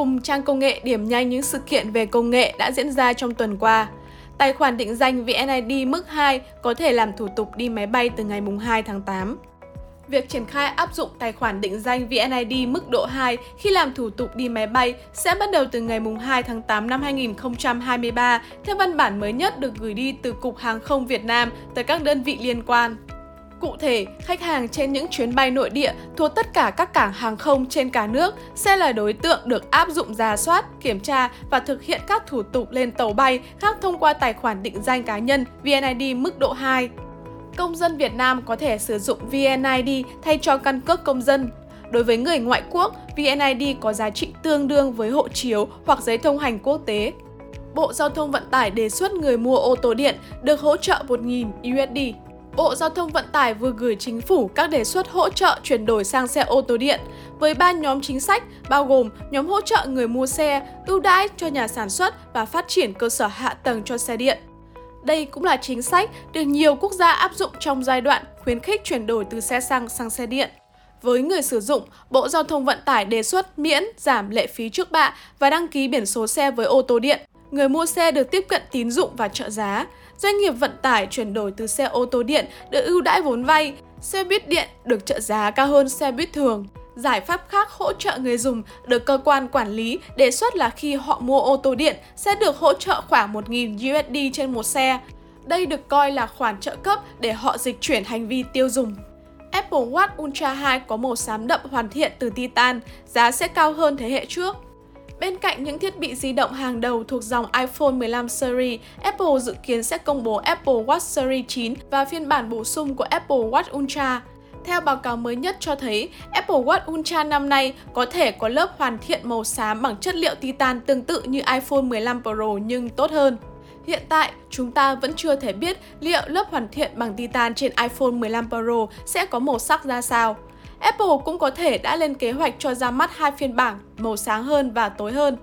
cùng trang công nghệ điểm nhanh những sự kiện về công nghệ đã diễn ra trong tuần qua. Tài khoản định danh VNID mức 2 có thể làm thủ tục đi máy bay từ ngày 2 tháng 8. Việc triển khai áp dụng tài khoản định danh VNID mức độ 2 khi làm thủ tục đi máy bay sẽ bắt đầu từ ngày 2 tháng 8 năm 2023 theo văn bản mới nhất được gửi đi từ Cục Hàng không Việt Nam tới các đơn vị liên quan. Cụ thể, khách hàng trên những chuyến bay nội địa thuộc tất cả các cảng hàng không trên cả nước sẽ là đối tượng được áp dụng ra soát, kiểm tra và thực hiện các thủ tục lên tàu bay khác thông qua tài khoản định danh cá nhân VNID mức độ 2. Công dân Việt Nam có thể sử dụng VNID thay cho căn cước công dân. Đối với người ngoại quốc, VNID có giá trị tương đương với hộ chiếu hoặc giấy thông hành quốc tế. Bộ Giao thông Vận tải đề xuất người mua ô tô điện được hỗ trợ 1.000 USD Bộ Giao thông Vận tải vừa gửi chính phủ các đề xuất hỗ trợ chuyển đổi sang xe ô tô điện với ba nhóm chính sách bao gồm nhóm hỗ trợ người mua xe, ưu đãi cho nhà sản xuất và phát triển cơ sở hạ tầng cho xe điện. Đây cũng là chính sách được nhiều quốc gia áp dụng trong giai đoạn khuyến khích chuyển đổi từ xe xăng sang xe điện. Với người sử dụng, Bộ Giao thông Vận tải đề xuất miễn giảm lệ phí trước bạ và đăng ký biển số xe với ô tô điện. Người mua xe được tiếp cận tín dụng và trợ giá doanh nghiệp vận tải chuyển đổi từ xe ô tô điện được ưu đãi vốn vay, xe buýt điện được trợ giá cao hơn xe buýt thường. Giải pháp khác hỗ trợ người dùng được cơ quan quản lý đề xuất là khi họ mua ô tô điện sẽ được hỗ trợ khoảng 1.000 USD trên một xe. Đây được coi là khoản trợ cấp để họ dịch chuyển hành vi tiêu dùng. Apple Watch Ultra 2 có màu xám đậm hoàn thiện từ titan, giá sẽ cao hơn thế hệ trước. Bên cạnh những thiết bị di động hàng đầu thuộc dòng iPhone 15 series, Apple dự kiến sẽ công bố Apple Watch Series 9 và phiên bản bổ sung của Apple Watch Ultra. Theo báo cáo mới nhất cho thấy, Apple Watch Ultra năm nay có thể có lớp hoàn thiện màu xám bằng chất liệu titan tương tự như iPhone 15 Pro nhưng tốt hơn. Hiện tại, chúng ta vẫn chưa thể biết liệu lớp hoàn thiện bằng titan trên iPhone 15 Pro sẽ có màu sắc ra sao. Apple cũng có thể đã lên kế hoạch cho ra mắt hai phiên bản màu sáng hơn và tối hơn.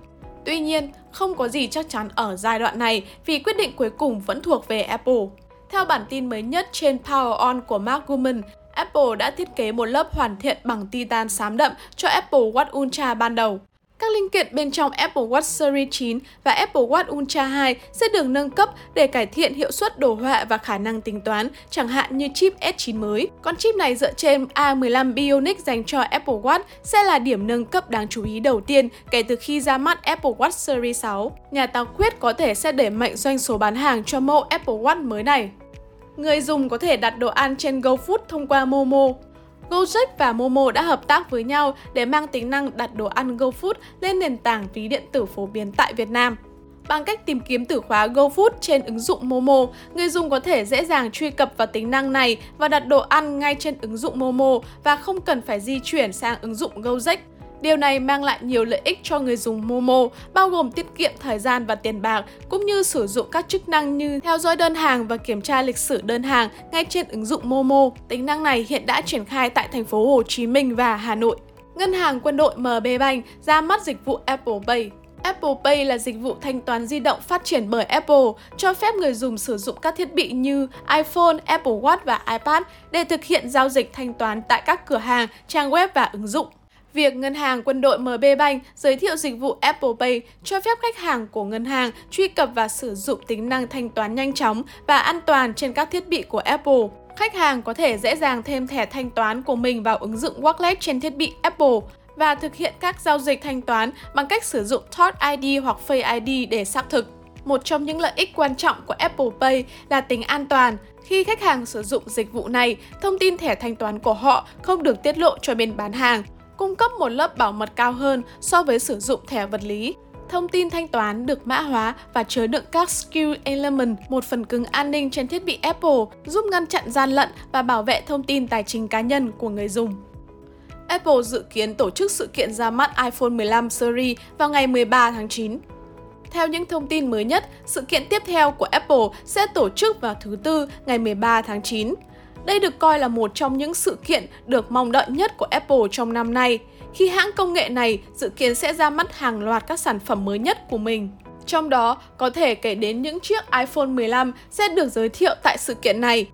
Tuy nhiên, không có gì chắc chắn ở giai đoạn này vì quyết định cuối cùng vẫn thuộc về Apple. Theo bản tin mới nhất trên Power On của Mark Gurman, Apple đã thiết kế một lớp hoàn thiện bằng titan xám đậm cho Apple Watch Ultra ban đầu. Các linh kiện bên trong Apple Watch Series 9 và Apple Watch Ultra 2 sẽ được nâng cấp để cải thiện hiệu suất đồ họa và khả năng tính toán, chẳng hạn như chip S9 mới. Con chip này dựa trên A15 Bionic dành cho Apple Watch sẽ là điểm nâng cấp đáng chú ý đầu tiên kể từ khi ra mắt Apple Watch Series 6. Nhà táo quyết có thể sẽ đẩy mạnh doanh số bán hàng cho mẫu Apple Watch mới này. Người dùng có thể đặt đồ ăn trên GoFood thông qua Momo. Gojek và Momo đã hợp tác với nhau để mang tính năng đặt đồ ăn GoFood lên nền tảng ví điện tử phổ biến tại Việt Nam. Bằng cách tìm kiếm từ khóa GoFood trên ứng dụng Momo, người dùng có thể dễ dàng truy cập vào tính năng này và đặt đồ ăn ngay trên ứng dụng Momo và không cần phải di chuyển sang ứng dụng Gojek. Điều này mang lại nhiều lợi ích cho người dùng Momo, bao gồm tiết kiệm thời gian và tiền bạc, cũng như sử dụng các chức năng như theo dõi đơn hàng và kiểm tra lịch sử đơn hàng ngay trên ứng dụng Momo. Tính năng này hiện đã triển khai tại thành phố Hồ Chí Minh và Hà Nội. Ngân hàng quân đội MB Bank ra mắt dịch vụ Apple Pay. Apple Pay là dịch vụ thanh toán di động phát triển bởi Apple, cho phép người dùng sử dụng các thiết bị như iPhone, Apple Watch và iPad để thực hiện giao dịch thanh toán tại các cửa hàng, trang web và ứng dụng. Việc ngân hàng quân đội MB Bank giới thiệu dịch vụ Apple Pay cho phép khách hàng của ngân hàng truy cập và sử dụng tính năng thanh toán nhanh chóng và an toàn trên các thiết bị của Apple. Khách hàng có thể dễ dàng thêm thẻ thanh toán của mình vào ứng dụng Wallet trên thiết bị Apple và thực hiện các giao dịch thanh toán bằng cách sử dụng Touch ID hoặc Face ID để xác thực. Một trong những lợi ích quan trọng của Apple Pay là tính an toàn. Khi khách hàng sử dụng dịch vụ này, thông tin thẻ thanh toán của họ không được tiết lộ cho bên bán hàng cung cấp một lớp bảo mật cao hơn so với sử dụng thẻ vật lý. Thông tin thanh toán được mã hóa và chứa đựng các Skill Element, một phần cứng an ninh trên thiết bị Apple, giúp ngăn chặn gian lận và bảo vệ thông tin tài chính cá nhân của người dùng. Apple dự kiến tổ chức sự kiện ra mắt iPhone 15 series vào ngày 13 tháng 9. Theo những thông tin mới nhất, sự kiện tiếp theo của Apple sẽ tổ chức vào thứ Tư ngày 13 tháng 9. Đây được coi là một trong những sự kiện được mong đợi nhất của Apple trong năm nay, khi hãng công nghệ này dự kiến sẽ ra mắt hàng loạt các sản phẩm mới nhất của mình. Trong đó có thể kể đến những chiếc iPhone 15 sẽ được giới thiệu tại sự kiện này.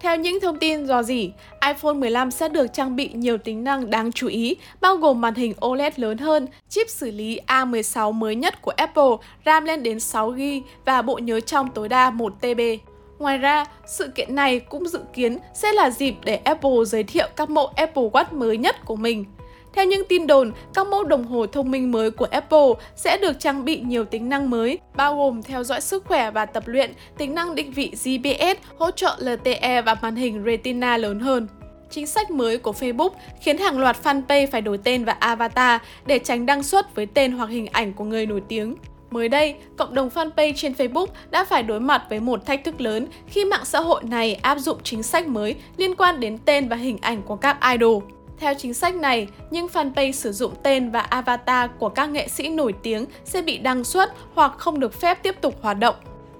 Theo những thông tin dò dỉ, iPhone 15 sẽ được trang bị nhiều tính năng đáng chú ý, bao gồm màn hình OLED lớn hơn, chip xử lý A16 mới nhất của Apple, RAM lên đến 6GB và bộ nhớ trong tối đa 1TB. Ngoài ra, sự kiện này cũng dự kiến sẽ là dịp để Apple giới thiệu các mẫu Apple Watch mới nhất của mình. Theo những tin đồn, các mẫu đồng hồ thông minh mới của Apple sẽ được trang bị nhiều tính năng mới, bao gồm theo dõi sức khỏe và tập luyện, tính năng định vị GPS, hỗ trợ LTE và màn hình Retina lớn hơn. Chính sách mới của Facebook khiến hàng loạt fanpage phải đổi tên và avatar để tránh đăng xuất với tên hoặc hình ảnh của người nổi tiếng. Mới đây, cộng đồng fanpage trên Facebook đã phải đối mặt với một thách thức lớn khi mạng xã hội này áp dụng chính sách mới liên quan đến tên và hình ảnh của các idol. Theo chính sách này, những fanpage sử dụng tên và avatar của các nghệ sĩ nổi tiếng sẽ bị đăng xuất hoặc không được phép tiếp tục hoạt động.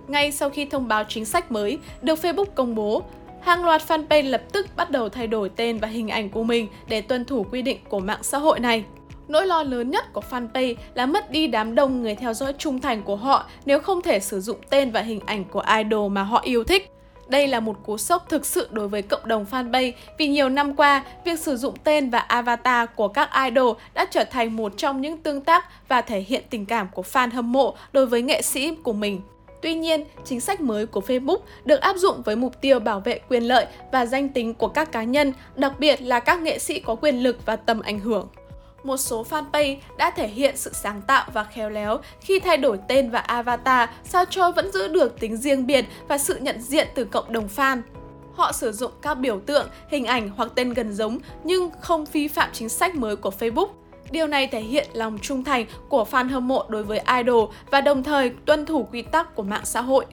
Ngay sau khi thông báo chính sách mới được Facebook công bố, hàng loạt fanpage lập tức bắt đầu thay đổi tên và hình ảnh của mình để tuân thủ quy định của mạng xã hội này. Nỗi lo lớn nhất của fanpage là mất đi đám đông người theo dõi trung thành của họ nếu không thể sử dụng tên và hình ảnh của idol mà họ yêu thích. Đây là một cú sốc thực sự đối với cộng đồng fanpage vì nhiều năm qua, việc sử dụng tên và avatar của các idol đã trở thành một trong những tương tác và thể hiện tình cảm của fan hâm mộ đối với nghệ sĩ của mình. Tuy nhiên, chính sách mới của Facebook được áp dụng với mục tiêu bảo vệ quyền lợi và danh tính của các cá nhân, đặc biệt là các nghệ sĩ có quyền lực và tầm ảnh hưởng một số fanpage đã thể hiện sự sáng tạo và khéo léo khi thay đổi tên và avatar sao cho vẫn giữ được tính riêng biệt và sự nhận diện từ cộng đồng fan. Họ sử dụng các biểu tượng, hình ảnh hoặc tên gần giống nhưng không vi phạm chính sách mới của Facebook. Điều này thể hiện lòng trung thành của fan hâm mộ đối với idol và đồng thời tuân thủ quy tắc của mạng xã hội.